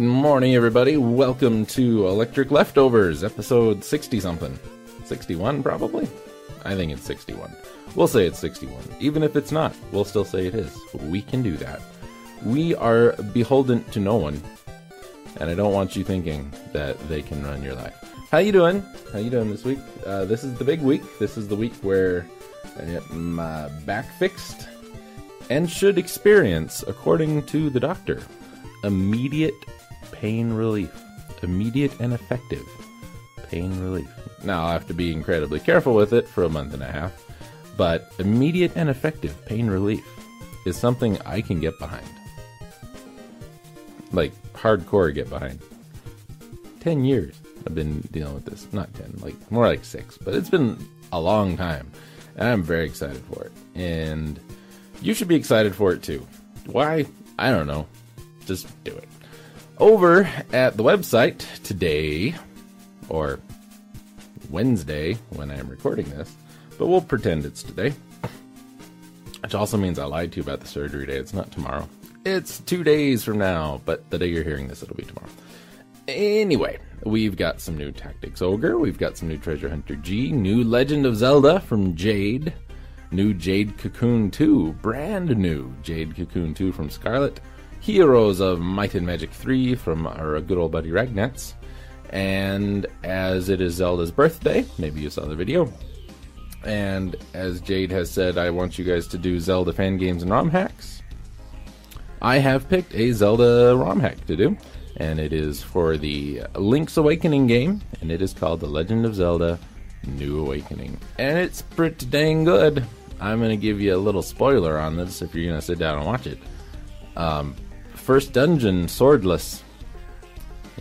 Good morning, everybody. Welcome to Electric Leftovers, episode 60 something. 61, probably? I think it's 61. We'll say it's 61. Even if it's not, we'll still say it is. We can do that. We are beholden to no one, and I don't want you thinking that they can run your life. How you doing? How you doing this week? Uh, this is the big week. This is the week where I get my back fixed and should experience, according to the doctor, immediate pain relief. Immediate and effective pain relief. Now, I'll have to be incredibly careful with it for a month and a half, but immediate and effective pain relief is something I can get behind. Like, hardcore get behind. 10 years I've been dealing with this. Not 10, like, more like 6, but it's been a long time, and I'm very excited for it. And you should be excited for it too. Why? I don't know just do it. Over at the website today, or Wednesday when I am recording this, but we'll pretend it's today. Which also means I lied to you about the surgery day. It's not tomorrow. It's two days from now, but the day you're hearing this, it'll be tomorrow. Anyway, we've got some new Tactics Ogre, we've got some new Treasure Hunter G, new Legend of Zelda from Jade, new Jade Cocoon 2, brand new Jade Cocoon 2 from Scarlet, Heroes of Might and Magic 3 from our good old buddy Ragnats. And as it is Zelda's birthday, maybe you saw the video. And as Jade has said, I want you guys to do Zelda fan games and ROM hacks. I have picked a Zelda ROM hack to do, and it is for the Link's Awakening game, and it is called The Legend of Zelda New Awakening. And it's pretty dang good. I'm going to give you a little spoiler on this if you're going to sit down and watch it. Um, First dungeon, swordless.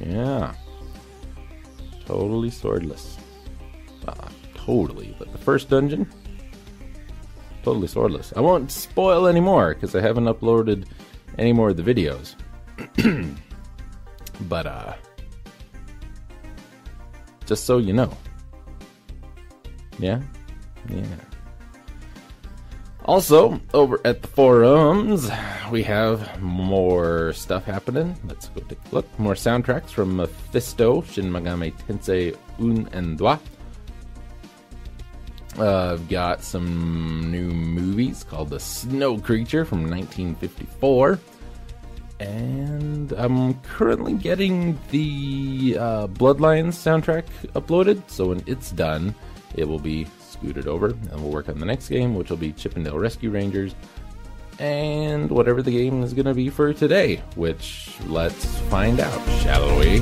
Yeah. Totally swordless. Uh, totally, but the first dungeon, totally swordless. I won't spoil anymore because I haven't uploaded any more of the videos. but, uh, just so you know. Yeah? Yeah. Also, over at the forums, we have more stuff happening. Let's go take a look. More soundtracks from Mephisto, Shin Megami Tensei Un and Dwa. Uh, I've got some new movies called The Snow Creature from 1954. And I'm currently getting the uh, Bloodlines soundtrack uploaded, so when it's done, it will be scooted over, and we'll work on the next game, which will be Chip 'n Dale Rescue Rangers, and whatever the game is going to be for today, which let's find out, shall we?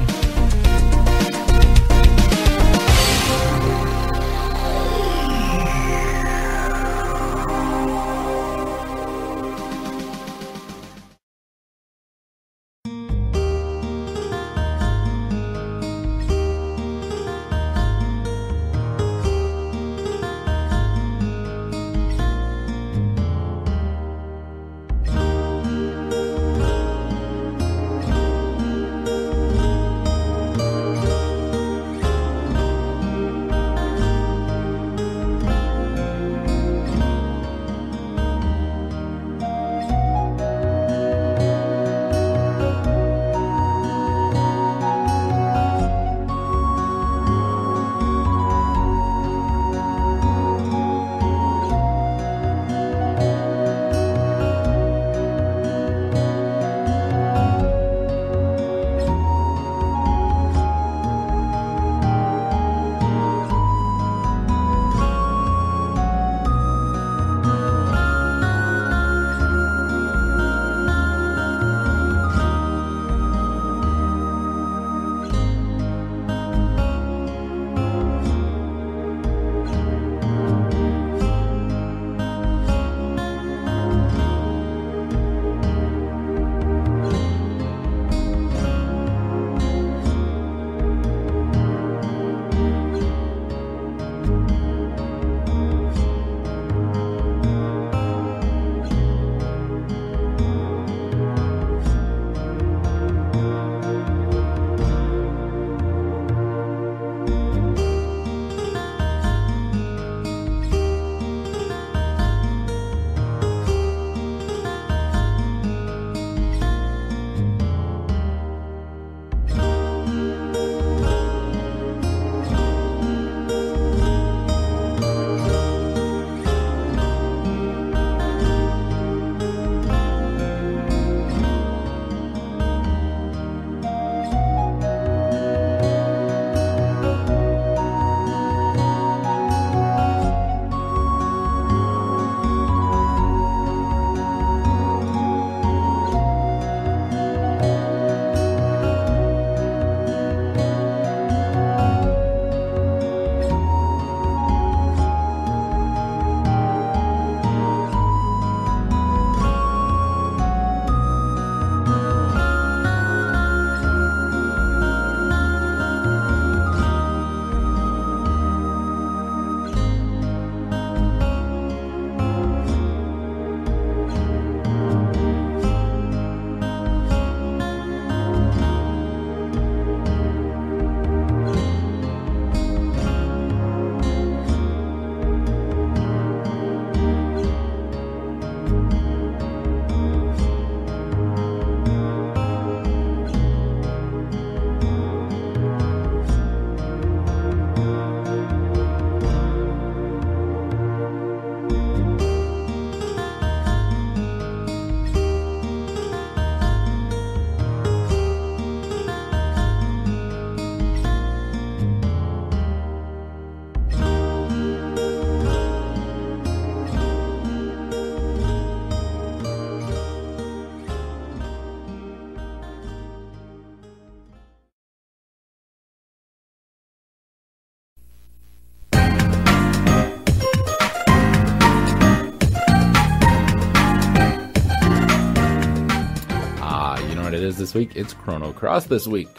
Is this week. It's Chrono Cross this week.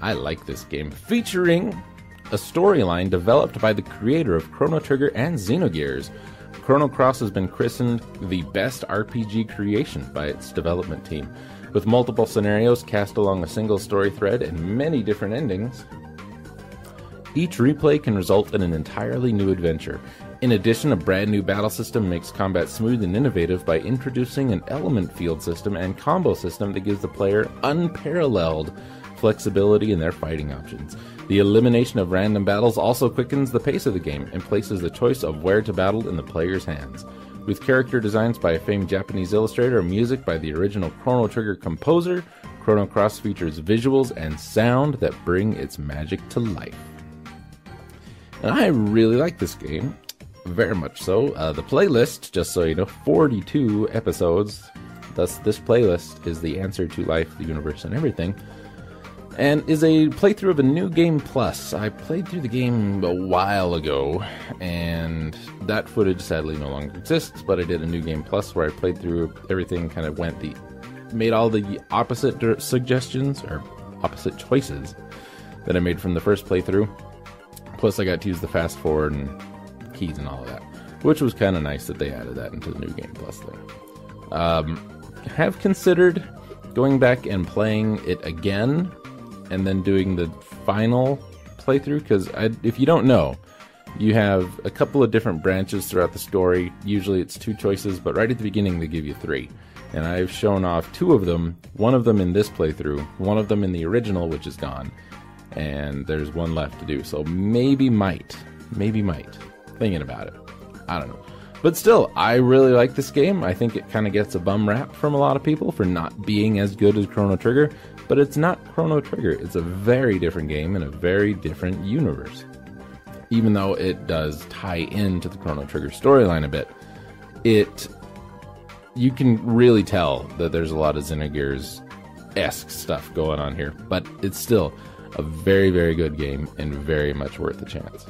I like this game, featuring a storyline developed by the creator of Chrono Trigger and Xenogears. Chrono Cross has been christened the best RPG creation by its development team. With multiple scenarios cast along a single story thread and many different endings, each replay can result in an entirely new adventure. In addition, a brand new battle system makes combat smooth and innovative by introducing an element field system and combo system that gives the player unparalleled flexibility in their fighting options. The elimination of random battles also quickens the pace of the game and places the choice of where to battle in the player's hands. With character designs by a famed Japanese illustrator and music by the original Chrono Trigger composer, Chrono Cross features visuals and sound that bring its magic to life. And I really like this game, very much so. Uh, the playlist, just so you know, 42 episodes. Thus, this playlist is the answer to life, the universe, and everything. And is a playthrough of a new game plus. I played through the game a while ago, and that footage sadly no longer exists. But I did a new game plus where I played through everything, kind of went the, made all the opposite suggestions or opposite choices that I made from the first playthrough Plus, I got to use the fast forward and keys and all of that, which was kind of nice that they added that into the new game plus thing. Um, have considered going back and playing it again, and then doing the final playthrough because if you don't know, you have a couple of different branches throughout the story. Usually it's two choices, but right at the beginning they give you three. And I've shown off two of them, one of them in this playthrough, one of them in the original, which is gone and there's one left to do. So maybe might, maybe might. Thinking about it, I don't know. But still, I really like this game. I think it kind of gets a bum rap from a lot of people for not being as good as Chrono Trigger, but it's not Chrono Trigger. It's a very different game in a very different universe. Even though it does tie into the Chrono Trigger storyline a bit, it you can really tell that there's a lot of Xenogears esque stuff going on here, but it's still a very, very good game and very much worth a chance.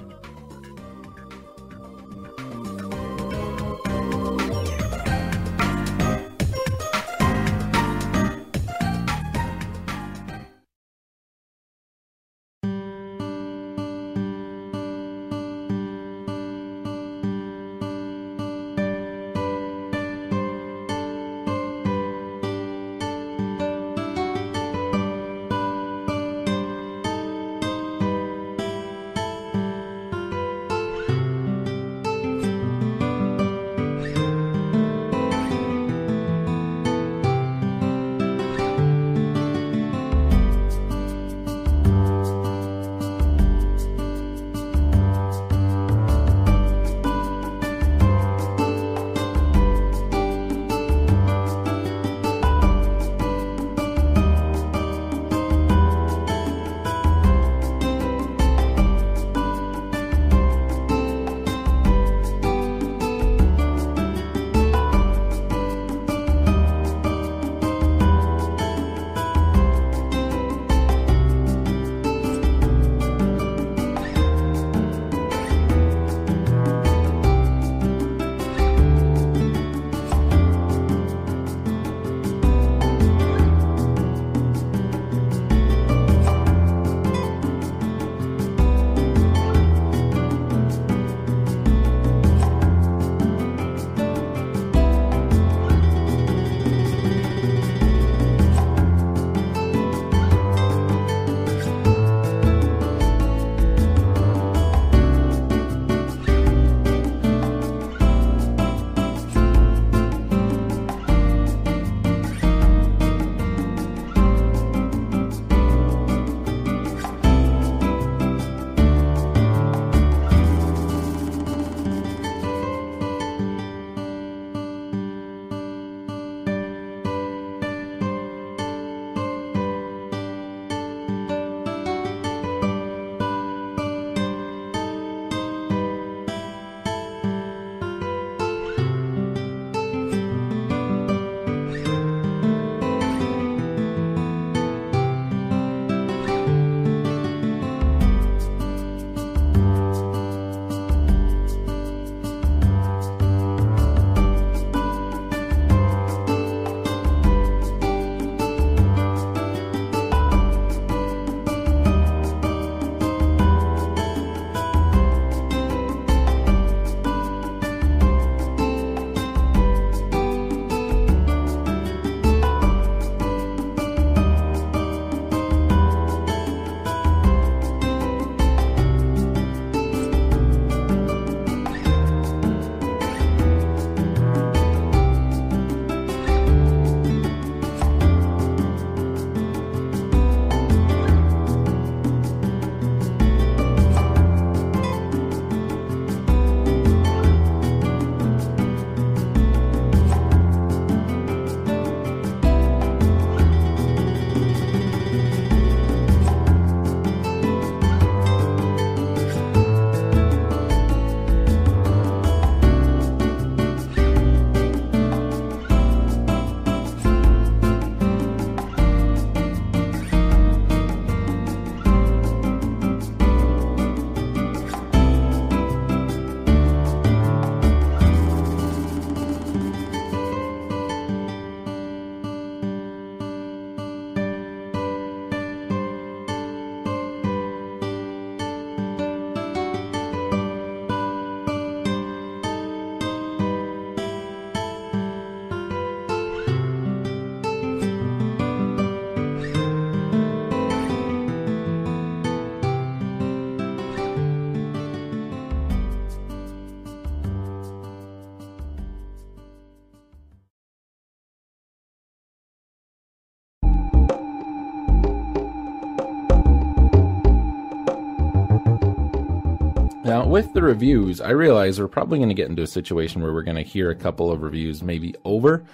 Now, with the reviews, I realize we're probably going to get into a situation where we're going to hear a couple of reviews maybe over.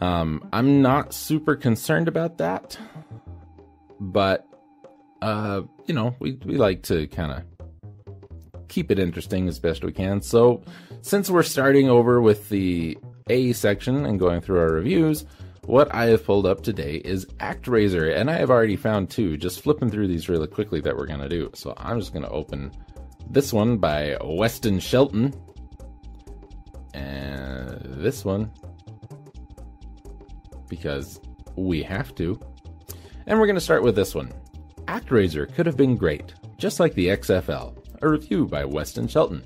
Um, I'm not super concerned about that, but uh, you know, we we like to kind of keep it interesting as best we can. So, since we're starting over with the A section and going through our reviews, what I have pulled up today is ActRaiser, and I have already found two, just flipping through these really quickly that we're going to do. So I'm just going to open this one by Weston Shelton, and this one because we have to. And we're going to start with this one. ActRaiser could have been great, just like the XFL. A review by Weston Shelton.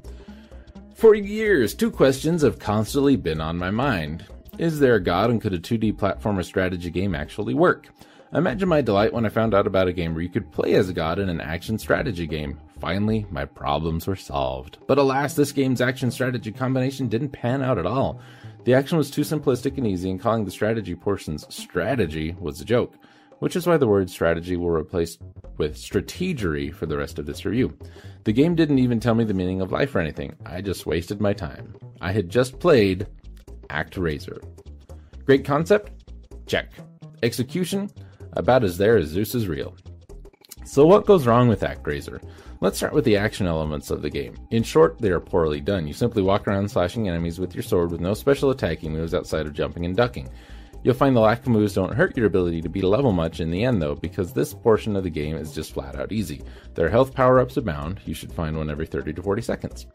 For years, two questions have constantly been on my mind. Is there a god and could a 2D platformer strategy game actually work? Imagine my delight when I found out about a game where you could play as a god in an action strategy game. Finally, my problems were solved. But alas, this game's action strategy combination didn't pan out at all. The action was too simplistic and easy, and calling the strategy portions strategy was a joke, which is why the word strategy will replace with strategery for the rest of this review. The game didn't even tell me the meaning of life or anything. I just wasted my time. I had just played ActRaiser. Great concept? Check. Execution? About as there as Zeus is real. So, what goes wrong with ActRaiser? Let's start with the action elements of the game. In short, they are poorly done. You simply walk around slashing enemies with your sword with no special attacking moves outside of jumping and ducking. You'll find the lack of moves don't hurt your ability to beat a level much in the end, though, because this portion of the game is just flat out easy. There are health power ups abound, you should find one every 30 to 40 seconds.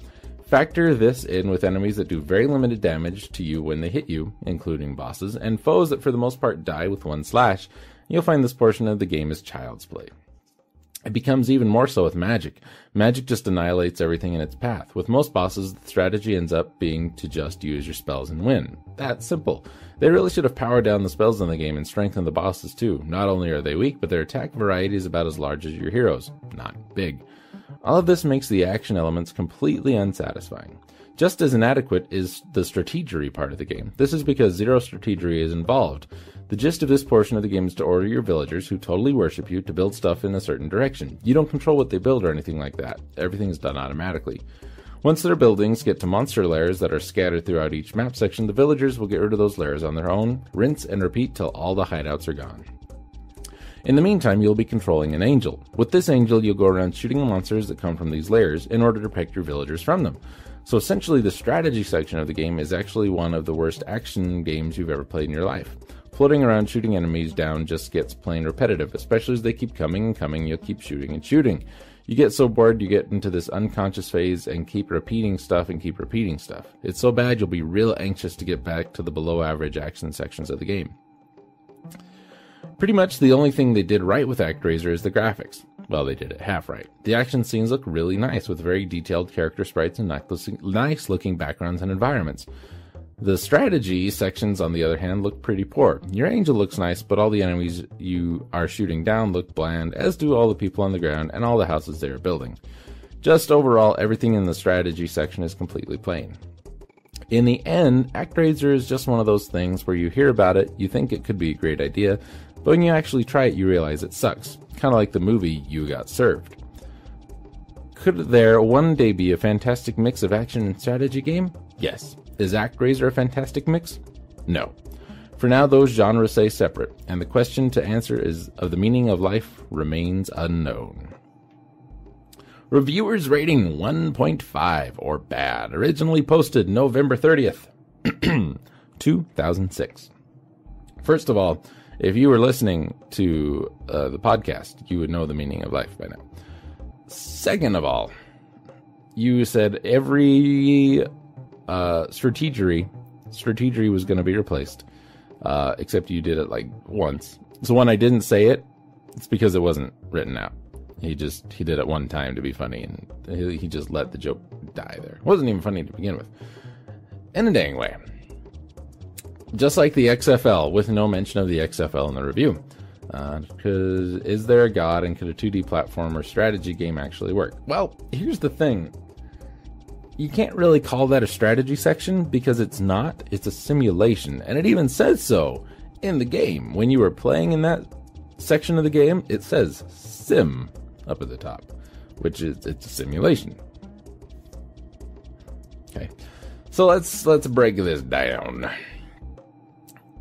Factor this in with enemies that do very limited damage to you when they hit you, including bosses, and foes that for the most part die with one slash. You'll find this portion of the game is child's play. It becomes even more so with magic. Magic just annihilates everything in its path. With most bosses, the strategy ends up being to just use your spells and win. That simple. They really should have powered down the spells in the game and strengthened the bosses too. Not only are they weak, but their attack variety is about as large as your heroes. Not big. All of this makes the action elements completely unsatisfying. Just as inadequate is the strategery part of the game. This is because zero strategery is involved. The gist of this portion of the game is to order your villagers, who totally worship you, to build stuff in a certain direction. You don't control what they build or anything like that. Everything is done automatically. Once their buildings get to monster lairs that are scattered throughout each map section, the villagers will get rid of those lairs on their own, rinse and repeat till all the hideouts are gone. In the meantime, you'll be controlling an angel. With this angel, you'll go around shooting the monsters that come from these lairs in order to protect your villagers from them. So essentially, the strategy section of the game is actually one of the worst action games you've ever played in your life. Floating around shooting enemies down just gets plain repetitive, especially as they keep coming and coming, you'll keep shooting and shooting. You get so bored, you get into this unconscious phase and keep repeating stuff and keep repeating stuff. It's so bad, you'll be real anxious to get back to the below average action sections of the game. Pretty much the only thing they did right with ActRaiser is the graphics. Well, they did it half right. The action scenes look really nice with very detailed character sprites and nice looking backgrounds and environments. The strategy sections, on the other hand, look pretty poor. Your angel looks nice, but all the enemies you are shooting down look bland, as do all the people on the ground and all the houses they are building. Just overall, everything in the strategy section is completely plain. In the end, ActRaiser is just one of those things where you hear about it, you think it could be a great idea, but when you actually try it, you realize it sucks. Kind of like the movie You Got Served. Could there one day be a fantastic mix of action and strategy game? Yes. Is ActRaiser a fantastic mix? No. For now, those genres stay separate, and the question to answer is of the meaning of life remains unknown. Reviewers rating 1.5 or bad. Originally posted November 30th, 2006. First of all, if you were listening to uh, the podcast, you would know the meaning of life by now. Second of all, you said every uh, strategery strategery was going to be replaced, uh, except you did it like once. So when I didn't say it, it's because it wasn't written out. He just he did it one time to be funny, and he, he just let the joke die there. It wasn't even funny to begin with. In a dang way, just like the XFL, with no mention of the XFL in the review. Because uh, is there a god and could a 2D platformer strategy game actually work? Well, here's the thing. You can't really call that a strategy section because it's not. It's a simulation, and it even says so in the game. When you are playing in that section of the game, it says sim up at the top, which is it's a simulation. Okay, so let's let's break this down.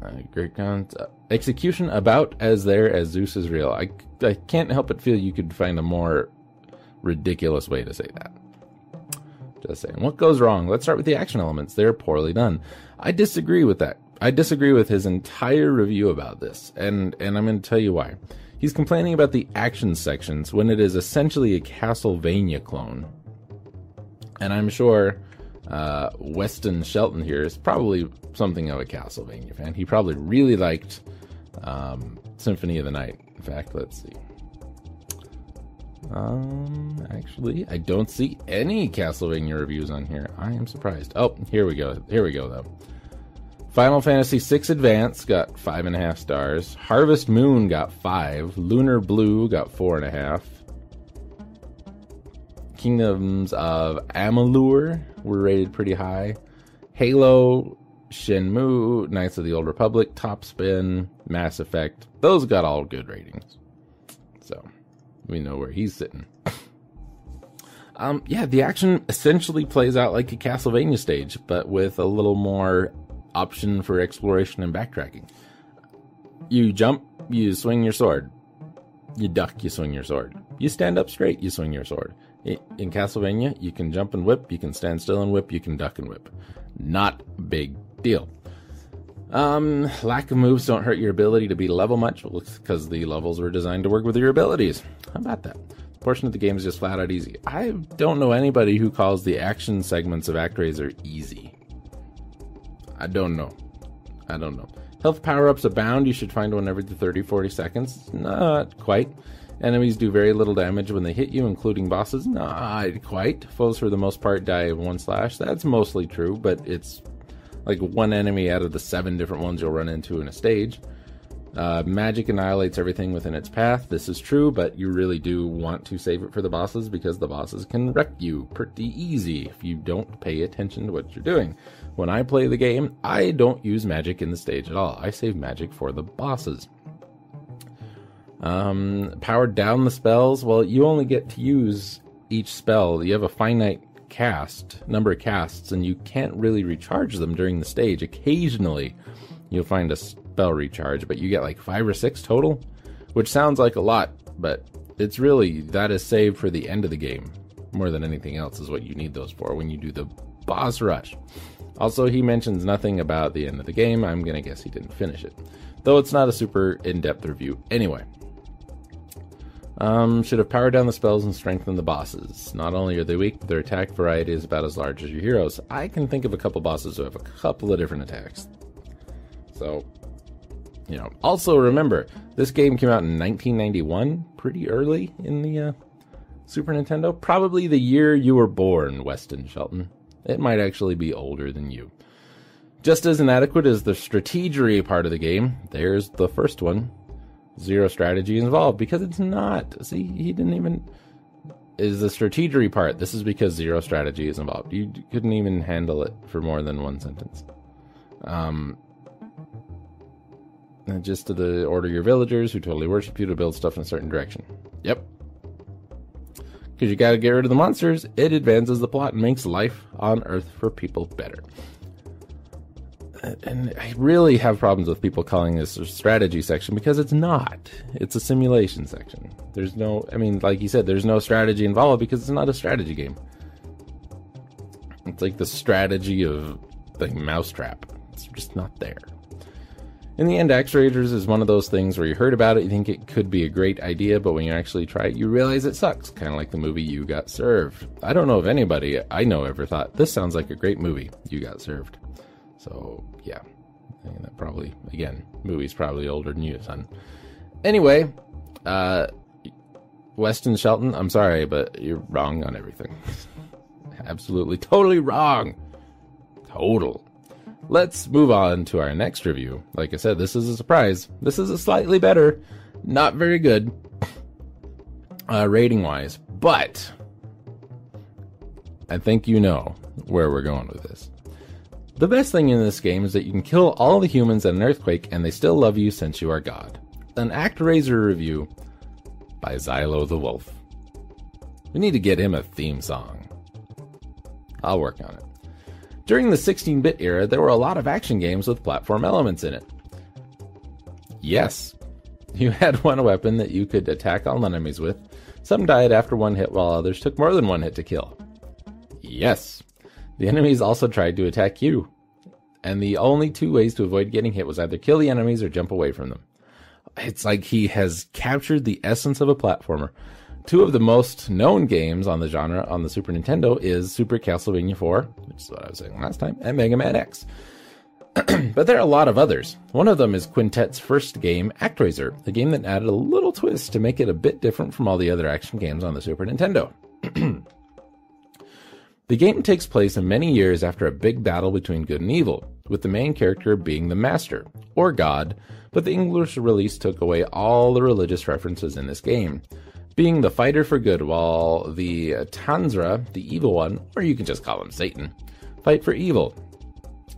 Uh, great guns. Uh, execution about as there as Zeus is real. I, I can't help but feel you could find a more ridiculous way to say that. Just saying. What goes wrong? Let's start with the action elements. They're poorly done. I disagree with that. I disagree with his entire review about this, and and I'm going to tell you why. He's complaining about the action sections when it is essentially a Castlevania clone. And I'm sure uh, Weston Shelton here is probably something of a Castlevania fan. He probably really liked um, Symphony of the Night. In fact, let's see. Um, actually, I don't see any Castlevania reviews on here. I am surprised. Oh, here we go. Here we go, though. Final Fantasy VI Advance got five and a half stars. Harvest Moon got five. Lunar Blue got four and a half. Kingdoms of Amalur were rated pretty high. Halo, Shenmue, Knights of the Old Republic, Top Spin, Mass Effect, those got all good ratings. So we know where he's sitting. um, yeah, the action essentially plays out like a Castlevania stage, but with a little more option for exploration and backtracking. You jump, you swing your sword. You duck, you swing your sword. You stand up straight, you swing your sword. In Castlevania, you can jump and whip, you can stand still and whip, you can duck and whip. Not big deal. Um, lack of moves don't hurt your ability to be level much because the levels were designed to work with your abilities. How about that? The portion of the game is just flat out easy. I don't know anybody who calls the action segments of ActRaiser easy. I don't know. I don't know. Health power ups abound. You should find one every 30 40 seconds. Not quite. Enemies do very little damage when they hit you, including bosses. Not quite. Foes, for the most part, die of one slash. That's mostly true, but it's like one enemy out of the seven different ones you'll run into in a stage. Uh, magic annihilates everything within its path. This is true, but you really do want to save it for the bosses because the bosses can wreck you pretty easy if you don't pay attention to what you're doing. When I play the game, I don't use magic in the stage at all. I save magic for the bosses. Um, powered down the spells. Well, you only get to use each spell. You have a finite cast number of casts, and you can't really recharge them during the stage. Occasionally, you'll find a spell recharge, but you get like five or six total, which sounds like a lot, but it's really that is saved for the end of the game more than anything else is what you need those for when you do the boss rush. Also, he mentions nothing about the end of the game. I'm gonna guess he didn't finish it, though it's not a super in-depth review anyway. Um, should have powered down the spells and strengthened the bosses. Not only are they weak, but their attack variety is about as large as your heroes. I can think of a couple bosses who have a couple of different attacks. So, you know. Also, remember, this game came out in 1991, pretty early in the uh, Super Nintendo. Probably the year you were born, Weston Shelton. It might actually be older than you. Just as inadequate as the strategery part of the game, there's the first one zero strategy involved because it's not. See, he didn't even is the strategery part. This is because zero strategy is involved. You couldn't even handle it for more than one sentence. Um, and just to the order your villagers who totally worship you to build stuff in a certain direction. Yep. Because you gotta get rid of the monsters, it advances the plot and makes life on Earth for people better and I really have problems with people calling this a strategy section because it's not. It's a simulation section. There's no, I mean, like you said, there's no strategy involved because it's not a strategy game. It's like the strategy of the mousetrap. It's just not there. In the end, ActRaisers is one of those things where you heard about it, you think it could be a great idea, but when you actually try it, you realize it sucks. Kind of like the movie You Got Served. I don't know if anybody I know ever thought, this sounds like a great movie, You Got Served. So yeah, and that probably again, movie's probably older than you, son. Anyway, uh, Weston Shelton, I'm sorry, but you're wrong on everything. Absolutely, totally wrong. Total. Let's move on to our next review. Like I said, this is a surprise. This is a slightly better, not very good, uh, rating wise, but I think you know where we're going with this. The best thing in this game is that you can kill all the humans at an earthquake and they still love you since you are God. An ActRaiser review by Xylo the Wolf. We need to get him a theme song. I'll work on it. During the 16 bit era, there were a lot of action games with platform elements in it. Yes, you had one weapon that you could attack all the enemies with. Some died after one hit, while others took more than one hit to kill. Yes, the enemies also tried to attack you. And the only two ways to avoid getting hit was either kill the enemies or jump away from them. It's like he has captured the essence of a platformer. Two of the most known games on the genre on the Super Nintendo is Super Castlevania 4, which is what I was saying last time, and Mega Man X. but there are a lot of others. One of them is Quintet's first game, ActRaiser, a game that added a little twist to make it a bit different from all the other action games on the Super Nintendo. the game takes place many years after a big battle between good and evil, with the main character being the Master, or God, but the English release took away all the religious references in this game, being the fighter for good, while the Tanzra, the evil one, or you can just call him Satan, fight for evil.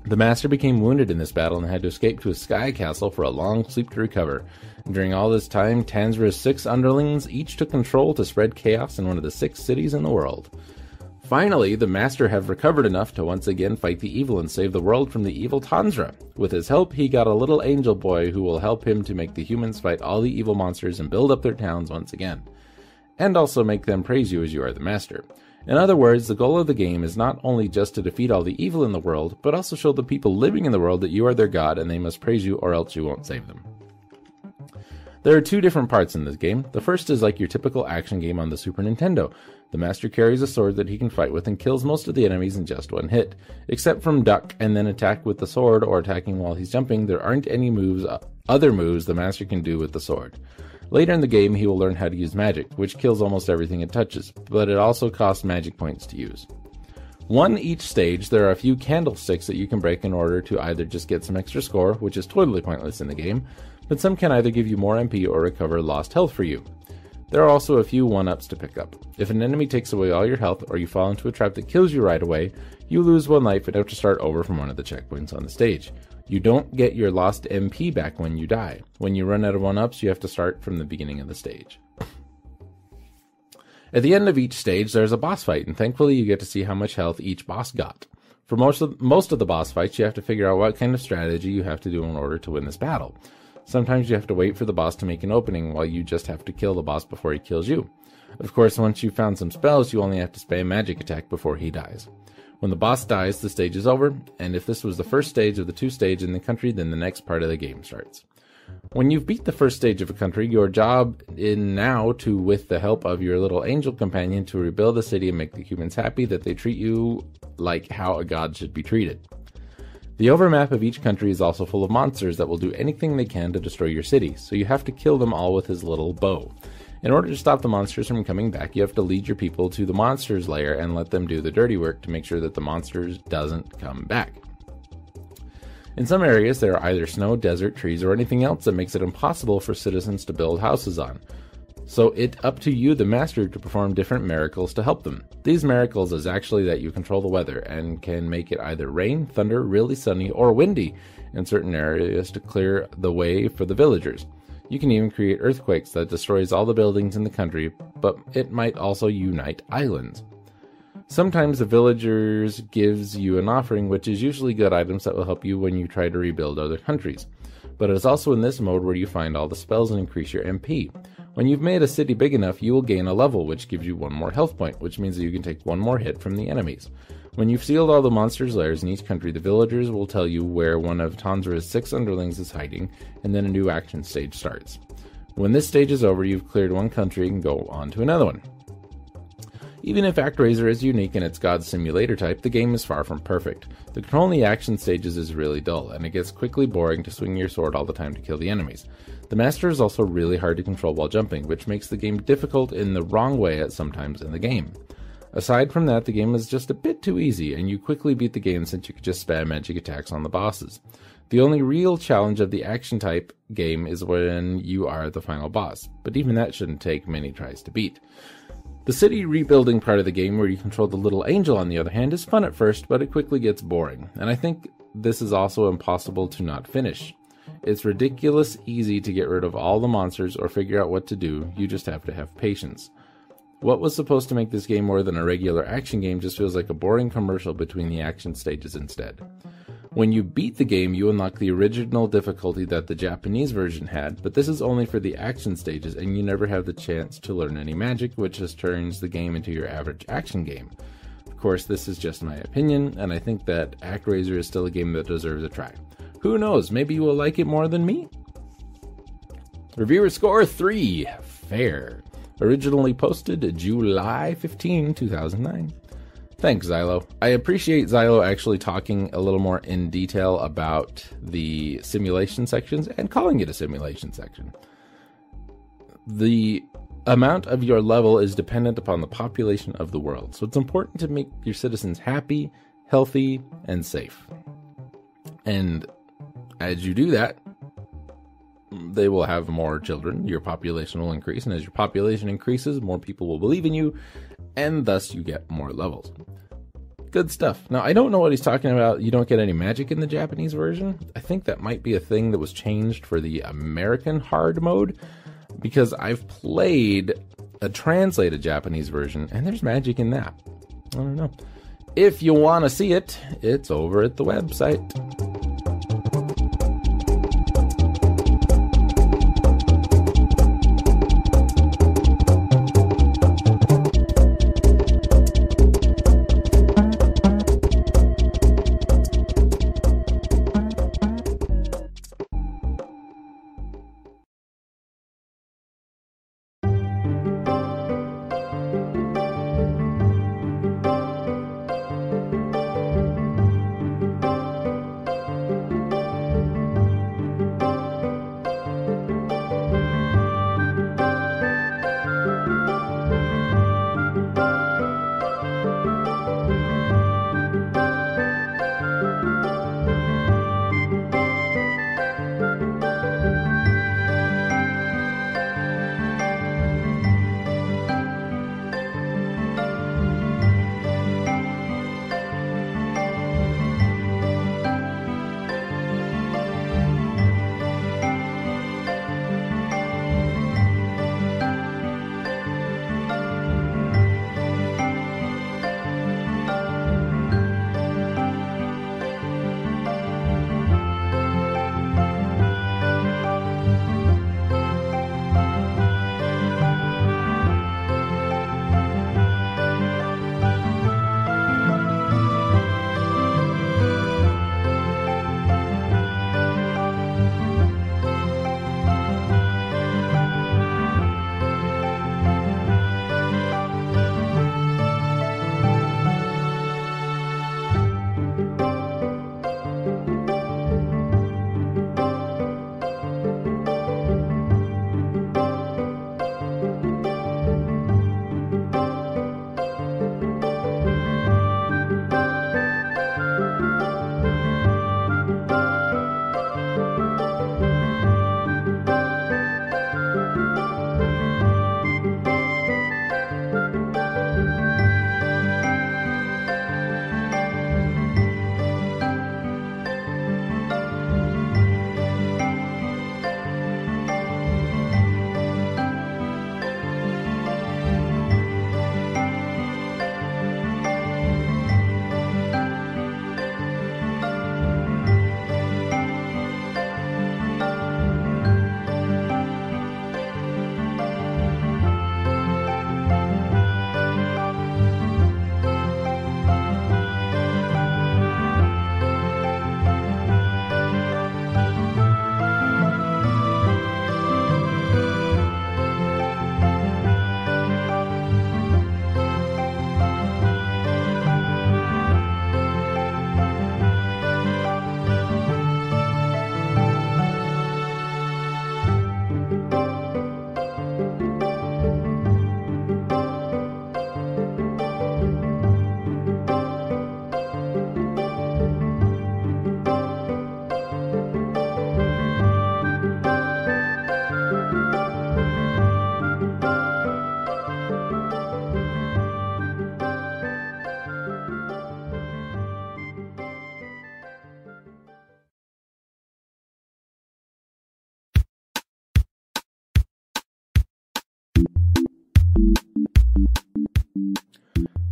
The Master became wounded in this battle and had to escape to a sky castle for a long sleep to recover. During all this time, Tanzra's six underlings each took control to spread chaos in one of the six cities in the world. Finally, the Master have recovered enough to once again fight the evil and save the world from the evil Tanzra. With his help, he got a little angel boy who will help him to make the humans fight all the evil monsters and build up their towns once again. And also make them praise you as you are the Master. In other words, the goal of the game is not only just to defeat all the evil in the world, but also show the people living in the world that you are their god and they must praise you or else you won't save them. There are two different parts in this game. The first is like your typical action game on the Super Nintendo. The master carries a sword that he can fight with and kills most of the enemies in just one hit. Except from duck and then attack with the sword or attacking while he's jumping, there aren't any moves, uh, other moves the master can do with the sword. Later in the game, he will learn how to use magic, which kills almost everything it touches, but it also costs magic points to use. One each stage, there are a few candlesticks that you can break in order to either just get some extra score, which is totally pointless in the game, but some can either give you more MP or recover lost health for you. There are also a few 1 ups to pick up. If an enemy takes away all your health or you fall into a trap that kills you right away, you lose one life and have to start over from one of the checkpoints on the stage. You don't get your lost MP back when you die. When you run out of one ups, you have to start from the beginning of the stage. At the end of each stage, there's a boss fight, and thankfully, you get to see how much health each boss got. For most of most of the boss fights, you have to figure out what kind of strategy you have to do in order to win this battle. Sometimes you have to wait for the boss to make an opening, while you just have to kill the boss before he kills you. Of course, once you've found some spells, you only have to spam magic attack before he dies. When the boss dies, the stage is over, and if this was the first stage of the two stages in the country, then the next part of the game starts. When you've beat the first stage of a country, your job is now to, with the help of your little angel companion, to rebuild the city and make the humans happy that they treat you like how a god should be treated. The overmap of each country is also full of monsters that will do anything they can to destroy your city, so you have to kill them all with his little bow. In order to stop the monsters from coming back, you have to lead your people to the monsters lair and let them do the dirty work to make sure that the monsters doesn't come back. In some areas, there are either snow, desert, trees, or anything else that makes it impossible for citizens to build houses on. So it's up to you, the master, to perform different miracles to help them. These miracles is actually that you control the weather and can make it either rain, thunder, really sunny, or windy in certain areas to clear the way for the villagers. You can even create earthquakes that destroys all the buildings in the country, but it might also unite islands. Sometimes the villagers gives you an offering which is usually good items that will help you when you try to rebuild other countries. But it is also in this mode where you find all the spells and increase your MP. When you've made a city big enough, you will gain a level which gives you one more health point, which means that you can take one more hit from the enemies. When you've sealed all the monsters' lairs in each country, the villagers will tell you where one of Tanzra's six underlings is hiding, and then a new action stage starts. When this stage is over, you've cleared one country and go on to another one. Even if ActRaiser is unique in its God Simulator type, the game is far from perfect. The control in the action stages is really dull, and it gets quickly boring to swing your sword all the time to kill the enemies. The Master is also really hard to control while jumping, which makes the game difficult in the wrong way at sometimes in the game. Aside from that, the game is just a bit too easy, and you quickly beat the game since you could just spam magic attacks on the bosses. The only real challenge of the action type game is when you are the final boss, but even that shouldn't take many tries to beat. The city rebuilding part of the game, where you control the little angel, on the other hand, is fun at first, but it quickly gets boring, and I think this is also impossible to not finish. It's ridiculous easy to get rid of all the monsters or figure out what to do, you just have to have patience. What was supposed to make this game more than a regular action game just feels like a boring commercial between the action stages instead. When you beat the game, you unlock the original difficulty that the Japanese version had, but this is only for the action stages, and you never have the chance to learn any magic, which just turns the game into your average action game. Of course, this is just my opinion, and I think that ActRaiser is still a game that deserves a try. Who knows, maybe you will like it more than me? Reviewer score 3 Fair. Originally posted July 15, 2009. Thanks, Xylo. I appreciate Xylo actually talking a little more in detail about the simulation sections and calling it a simulation section. The amount of your level is dependent upon the population of the world, so it's important to make your citizens happy, healthy, and safe. And as you do that, they will have more children, your population will increase, and as your population increases, more people will believe in you, and thus you get more levels. Good stuff. Now, I don't know what he's talking about. You don't get any magic in the Japanese version. I think that might be a thing that was changed for the American hard mode because I've played a translated Japanese version and there's magic in that. I don't know. If you want to see it, it's over at the website.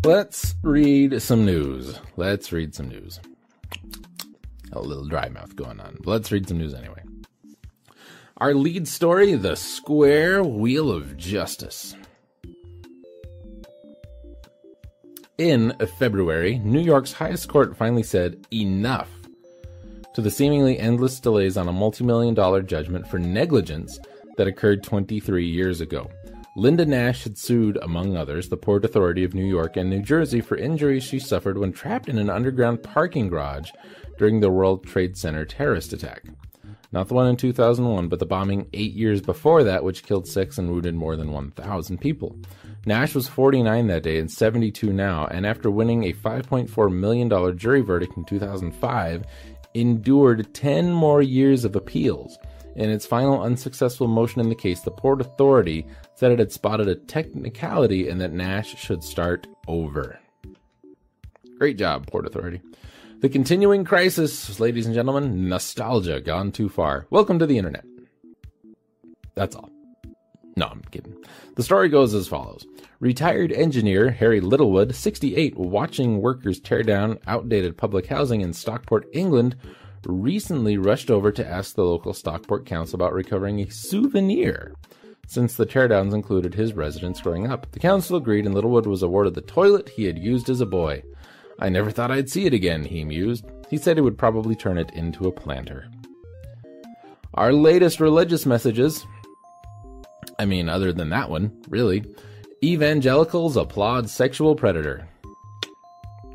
Let's read some news. Let's read some news. A little dry mouth going on. Let's read some news anyway. Our lead story The Square Wheel of Justice. In February, New York's highest court finally said enough to the seemingly endless delays on a multi-million dollar judgment for negligence that occurred 23 years ago. Linda Nash had sued, among others, the Port Authority of New York and New Jersey for injuries she suffered when trapped in an underground parking garage during the World Trade Center terrorist attack. Not the one in 2001, but the bombing eight years before that, which killed six and wounded more than 1,000 people. Nash was 49 that day and 72 now, and after winning a $5.4 million jury verdict in 2005, endured 10 more years of appeals. In its final unsuccessful motion in the case, the Port Authority said it had spotted a technicality and that Nash should start over. Great job, Port Authority. The continuing crisis, ladies and gentlemen, nostalgia gone too far. Welcome to the internet. That's all. No, I'm kidding. The story goes as follows Retired engineer Harry Littlewood, 68, watching workers tear down outdated public housing in Stockport, England, recently rushed over to ask the local Stockport Council about recovering a souvenir, since the teardowns included his residence growing up. The council agreed, and Littlewood was awarded the toilet he had used as a boy. I never thought I'd see it again, he mused. He said he would probably turn it into a planter. Our latest religious messages. I mean, other than that one, really. Evangelicals applaud sexual predator.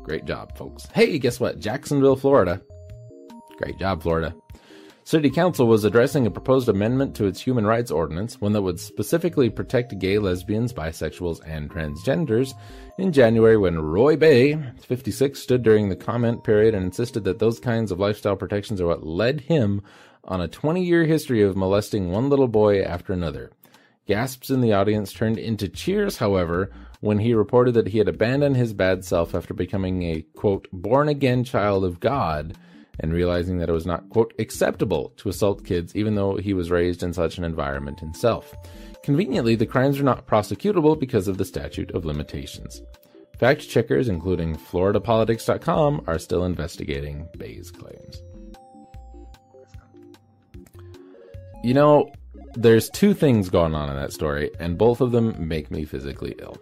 Great job, folks. Hey, guess what? Jacksonville, Florida Great job, Florida. City Council was addressing a proposed amendment to its human rights ordinance, one that would specifically protect gay, lesbians, bisexuals, and transgenders, in January when Roy Bay, 56, stood during the comment period and insisted that those kinds of lifestyle protections are what led him on a 20 year history of molesting one little boy after another. Gasps in the audience turned into cheers, however, when he reported that he had abandoned his bad self after becoming a, quote, born again child of God and realizing that it was not, quote, acceptable to assault kids even though he was raised in such an environment himself. Conveniently, the crimes are not prosecutable because of the statute of limitations. Fact checkers, including FloridaPolitics.com, are still investigating Bay's claims. You know, there's two things going on in that story, and both of them make me physically ill.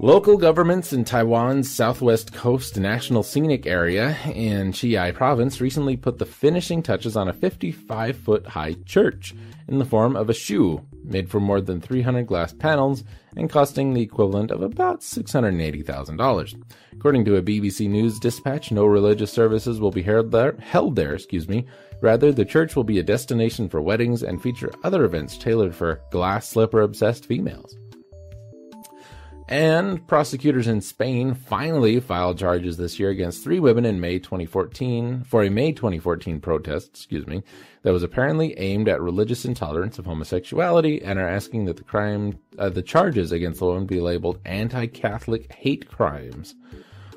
Local governments in Taiwan's southwest coast national scenic area in Chiayi province recently put the finishing touches on a 55 foot high church in the form of a shoe made from more than 300 glass panels and costing the equivalent of about $680,000. According to a BBC News dispatch, no religious services will be held there, held there, excuse me. Rather, the church will be a destination for weddings and feature other events tailored for glass slipper obsessed females. And prosecutors in Spain finally filed charges this year against three women in May 2014 for a May 2014 protest, excuse me, that was apparently aimed at religious intolerance of homosexuality and are asking that the crime, uh, the charges against the women be labeled anti-Catholic hate crimes.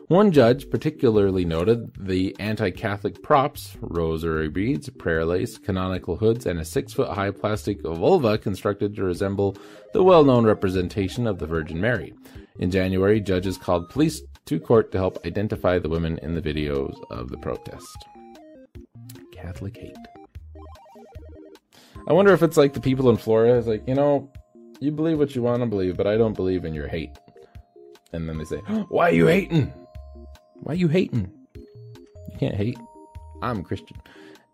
One judge particularly noted the anti Catholic props, rosary beads, prayer lace, canonical hoods, and a six foot high plastic vulva constructed to resemble the well known representation of the Virgin Mary. In January, judges called police to court to help identify the women in the videos of the protest. Catholic hate. I wonder if it's like the people in Florida. It's like, you know, you believe what you want to believe, but I don't believe in your hate. And then they say, Why are you hating? Why you hating? You can't hate. I'm Christian.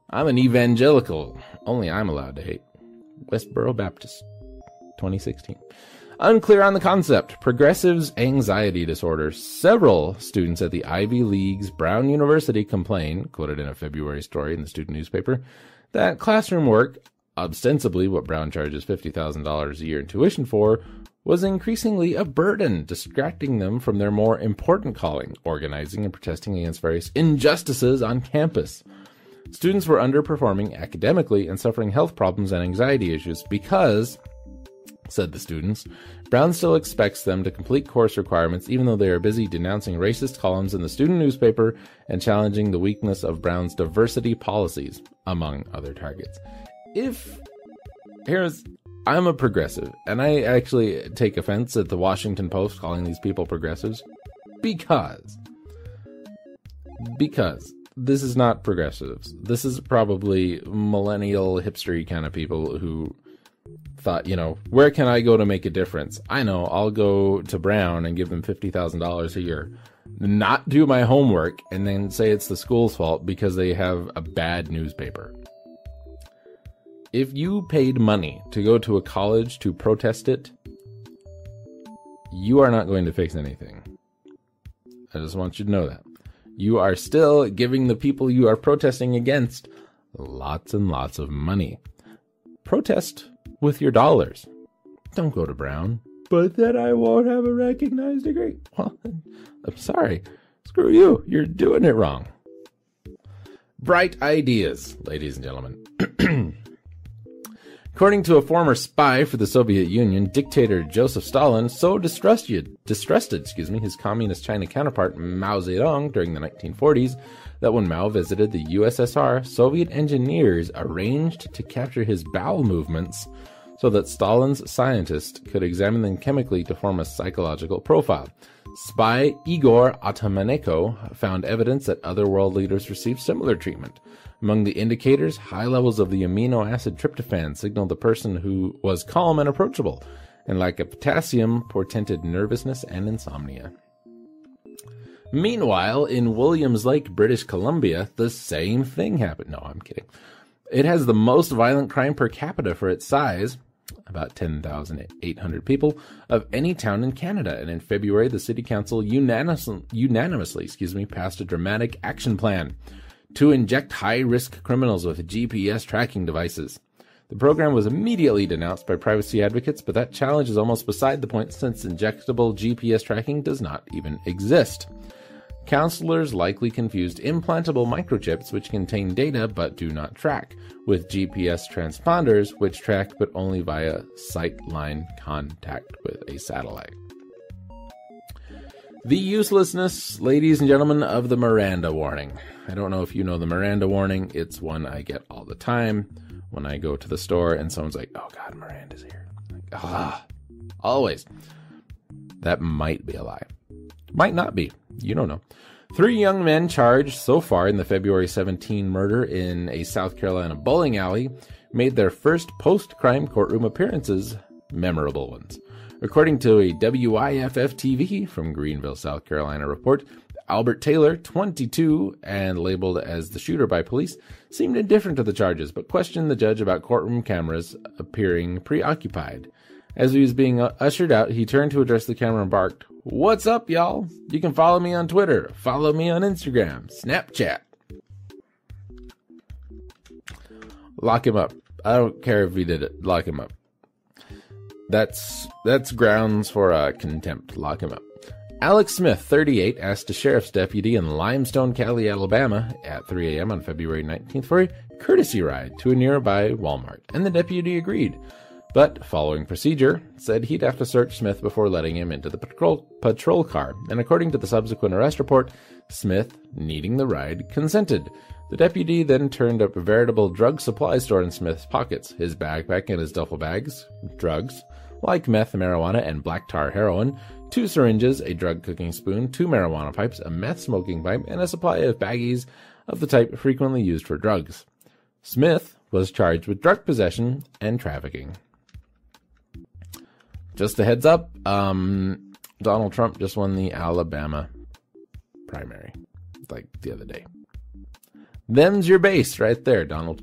I'm an evangelical. Only I'm allowed to hate. Westboro Baptist, 2016. Unclear on the concept. Progressives' anxiety disorder. Several students at the Ivy League's Brown University complain, quoted in a February story in the student newspaper, that classroom work, ostensibly what Brown charges $50,000 a year in tuition for, was increasingly a burden, distracting them from their more important calling, organizing and protesting against various injustices on campus. Students were underperforming academically and suffering health problems and anxiety issues because, said the students, Brown still expects them to complete course requirements even though they are busy denouncing racist columns in the student newspaper and challenging the weakness of Brown's diversity policies, among other targets. If here's I'm a progressive, and I actually take offense at the Washington Post calling these people progressives because because this is not progressives. This is probably millennial hipstery kind of people who thought, you know, where can I go to make a difference? I know, I'll go to Brown and give them $50,000 a year. Not do my homework and then say it's the school's fault because they have a bad newspaper. If you paid money to go to a college to protest it, you are not going to fix anything. I just want you to know that. You are still giving the people you are protesting against lots and lots of money. Protest with your dollars. Don't go to Brown. But then I won't have a recognized degree. Well, I'm sorry. Screw you. You're doing it wrong. Bright ideas, ladies and gentlemen. According to a former spy for the Soviet Union, dictator Joseph Stalin so distrusted, distrusted excuse me, his communist China counterpart Mao Zedong during the 1940s that when Mao visited the USSR, Soviet engineers arranged to capture his bowel movements so that Stalin's scientists could examine them chemically to form a psychological profile. Spy Igor Atamanenko found evidence that other world leaders received similar treatment. Among the indicators, high levels of the amino acid tryptophan signaled the person who was calm and approachable, and lack of potassium portended nervousness and insomnia. Meanwhile, in Williams Lake, British Columbia, the same thing happened. No, I'm kidding. It has the most violent crime per capita for its size, about 10,800 people, of any town in Canada. And in February, the city council unanimously, excuse me, passed a dramatic action plan to inject high risk criminals with GPS tracking devices. The program was immediately denounced by privacy advocates, but that challenge is almost beside the point since injectable GPS tracking does not even exist. Counselors likely confused implantable microchips, which contain data but do not track, with GPS transponders, which track but only via sight line contact with a satellite. The uselessness, ladies and gentlemen, of the Miranda warning. I don't know if you know the Miranda warning. It's one I get all the time when I go to the store and someone's like, oh God, Miranda's here. Like, ah, always. That might be a lie. Might not be. You don't know. Three young men charged so far in the February 17 murder in a South Carolina bowling alley made their first post crime courtroom appearances, memorable ones. According to a WIFF TV from Greenville, South Carolina report, Albert Taylor, 22, and labeled as the shooter by police, seemed indifferent to the charges, but questioned the judge about courtroom cameras appearing preoccupied. As he was being ushered out, he turned to address the camera and barked, What's up, y'all? You can follow me on Twitter, follow me on Instagram, Snapchat. Lock him up. I don't care if he did it. Lock him up. That's that's grounds for uh, contempt. Lock him up. Alex Smith, 38, asked a sheriff's deputy in Limestone County, Alabama, at 3 a.m. on February 19th for a courtesy ride to a nearby Walmart, and the deputy agreed. But, following procedure, said he'd have to search Smith before letting him into the patrol, patrol car, and according to the subsequent arrest report, Smith, needing the ride, consented. The deputy then turned up a veritable drug supply store in Smith's pockets, his backpack and his duffel bags, drugs, like meth, marijuana, and black tar heroin, two syringes, a drug cooking spoon, two marijuana pipes, a meth smoking pipe, and a supply of baggies of the type frequently used for drugs. Smith was charged with drug possession and trafficking. Just a heads up, um, Donald Trump just won the Alabama primary, like the other day. Them's your base right there, Donald.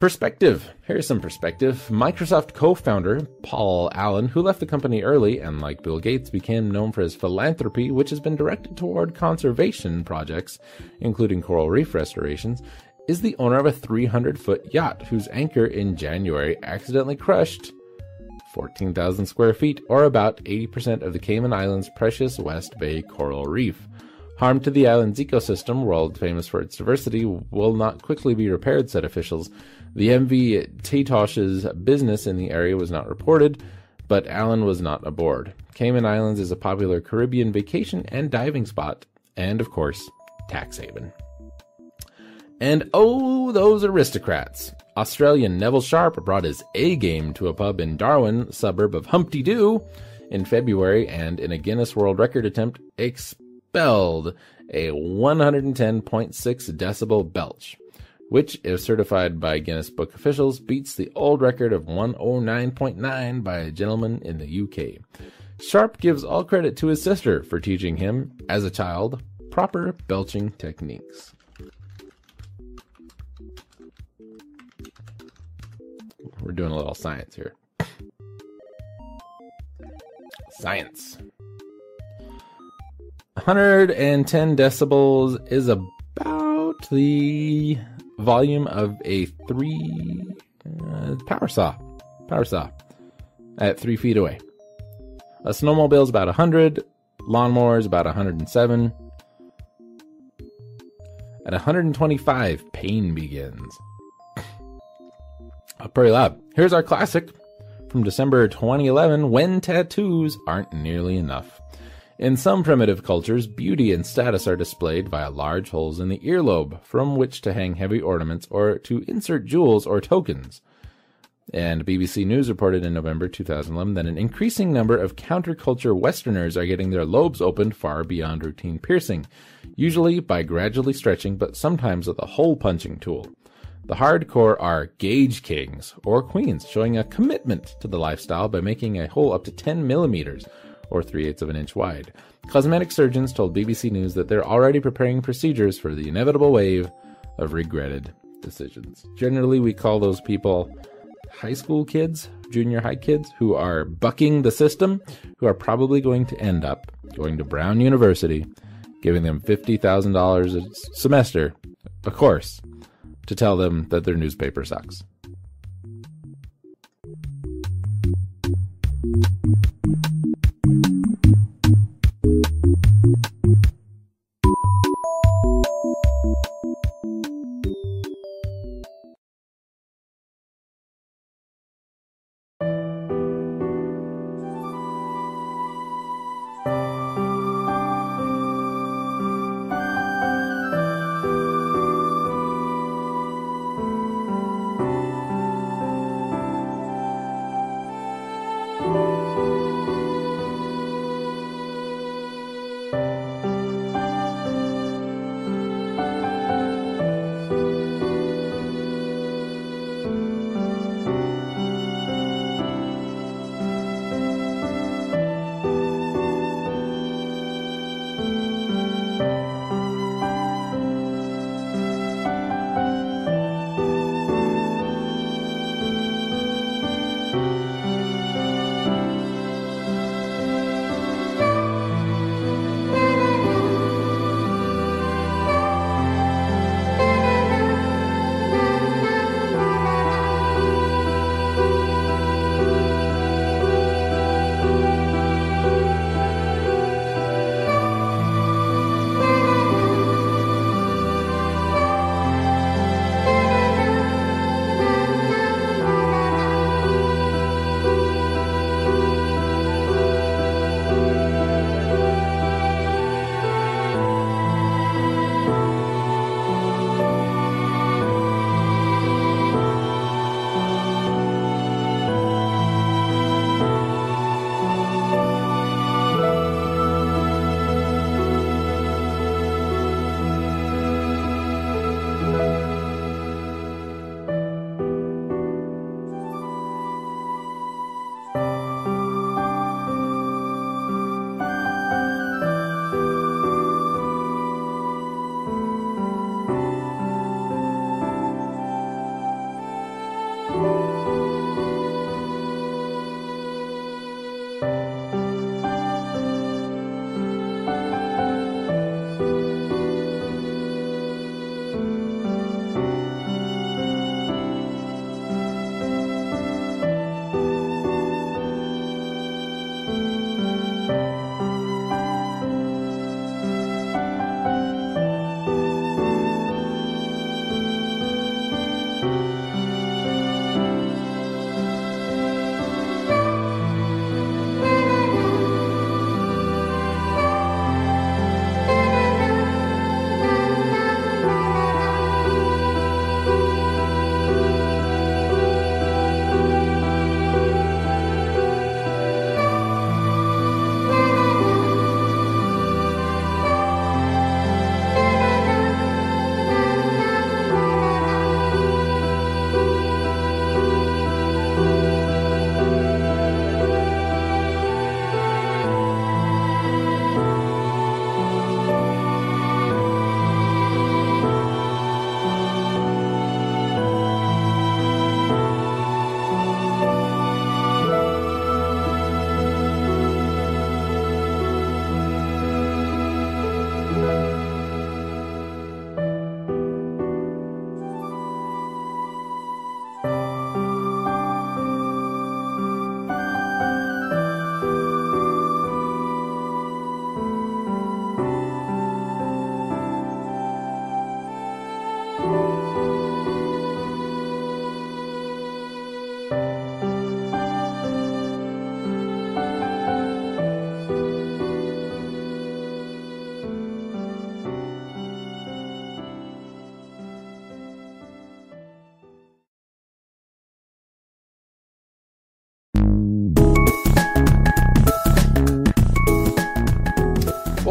Perspective. Here's some perspective. Microsoft co founder Paul Allen, who left the company early and, like Bill Gates, became known for his philanthropy, which has been directed toward conservation projects, including coral reef restorations, is the owner of a 300 foot yacht whose anchor in January accidentally crushed 14,000 square feet, or about 80% of the Cayman Islands' precious West Bay coral reef. Harm to the island's ecosystem, world famous for its diversity, will not quickly be repaired, said officials. The MV Tatoosh's business in the area was not reported, but Allen was not aboard. Cayman Islands is a popular Caribbean vacation and diving spot, and of course, tax haven. And oh, those aristocrats. Australian Neville Sharp brought his A game to a pub in Darwin, suburb of Humpty Doo, in February and in a Guinness World Record attempt expelled a 110.6 decibel belch, which, if certified by Guinness Book officials, beats the old record of 109.9 by a gentleman in the UK. Sharp gives all credit to his sister for teaching him, as a child, proper belching techniques. We're doing a little science here. Science. 110 decibels is about the volume of a three uh, power saw. Power saw at three feet away. A snowmobile is about 100. Lawnmower is about 107. At 125, pain begins. Pretty loud. Here's our classic from December 2011 When Tattoos Aren't Nearly Enough. In some primitive cultures, beauty and status are displayed via large holes in the earlobe from which to hang heavy ornaments or to insert jewels or tokens. And BBC News reported in November 2011 that an increasing number of counterculture Westerners are getting their lobes opened far beyond routine piercing, usually by gradually stretching, but sometimes with a hole punching tool. The hardcore are gauge kings or queens, showing a commitment to the lifestyle by making a hole up to 10 millimeters or 3 eighths of an inch wide. Cosmetic surgeons told BBC News that they're already preparing procedures for the inevitable wave of regretted decisions. Generally, we call those people high school kids, junior high kids, who are bucking the system, who are probably going to end up going to Brown University, giving them $50,000 a semester, a course, to tell them that their newspaper sucks.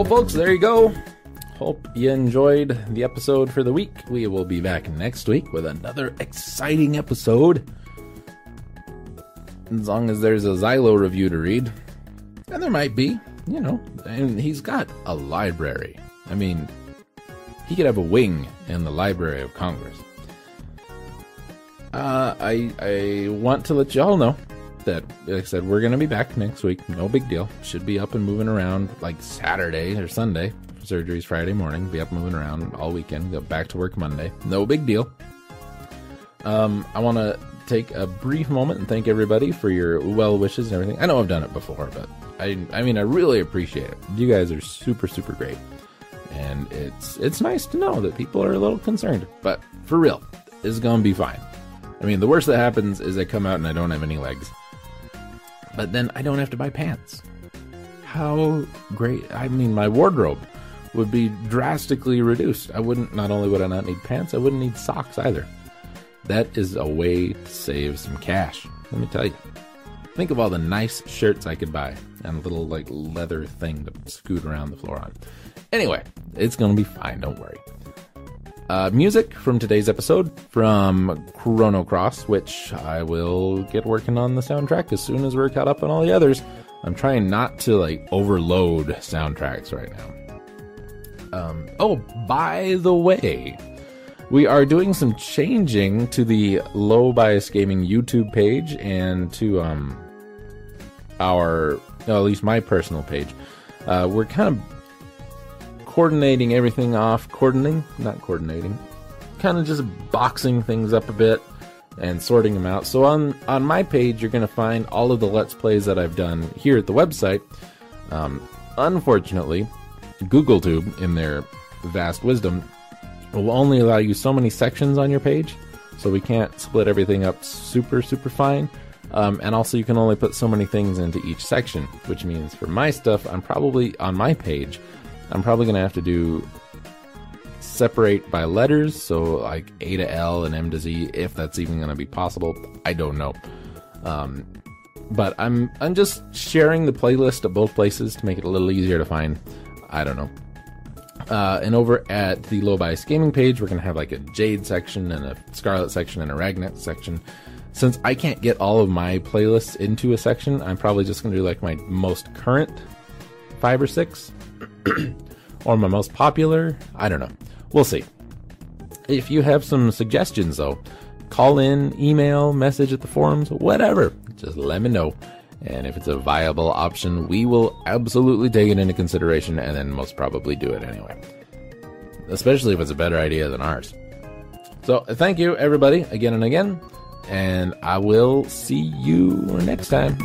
Folks, there you go. Hope you enjoyed the episode for the week. We will be back next week with another exciting episode. As long as there's a Xylo review to read. And there might be, you know. And he's got a library. I mean, he could have a wing in the Library of Congress. Uh, I I want to let y'all know that, like I said, we're gonna be back next week. No big deal. Should be up and moving around like Saturday or Sunday. Surgery's Friday morning. Be up and moving around all weekend. Go back to work Monday. No big deal. Um, I want to take a brief moment and thank everybody for your well wishes and everything. I know I've done it before, but I I mean I really appreciate it. You guys are super super great. And it's it's nice to know that people are a little concerned. But for real, it's gonna be fine. I mean, the worst that happens is I come out and I don't have any legs. But then I don't have to buy pants. How great. I mean, my wardrobe would be drastically reduced. I wouldn't, not only would I not need pants, I wouldn't need socks either. That is a way to save some cash. Let me tell you. Think of all the nice shirts I could buy and a little like leather thing to scoot around the floor on. Anyway, it's gonna be fine, don't worry. Uh, music from today's episode from Chrono Cross, which I will get working on the soundtrack as soon as we're caught up on all the others. I'm trying not to like overload soundtracks right now. Um, oh, by the way, we are doing some changing to the Low Bias Gaming YouTube page and to um our, well, at least my personal page. Uh, we're kind of coordinating everything off, coordinating, not coordinating, kind of just boxing things up a bit and sorting them out. So on on my page, you're going to find all of the let's plays that I've done here at the website. Um, unfortunately, GoogleTube, in their vast wisdom, will only allow you so many sections on your page, so we can't split everything up super super fine. Um, and also, you can only put so many things into each section, which means for my stuff, I'm probably on my page. I'm probably gonna have to do separate by letters, so like A to L and M to Z, if that's even gonna be possible. I don't know. Um, but I'm I'm just sharing the playlist at both places to make it a little easier to find. I don't know. Uh, and over at the Low Bias Gaming page, we're gonna have like a Jade section and a Scarlet section and a Ragnet section. Since I can't get all of my playlists into a section, I'm probably just gonna do like my most current five or six or my most popular. I don't know. We'll see. If you have some suggestions, though, call in, email, message at the forums, whatever. Just let me know. And if it's a viable option, we will absolutely take it into consideration and then most probably do it anyway. Especially if it's a better idea than ours. So, thank you, everybody, again and again. And I will see you next time.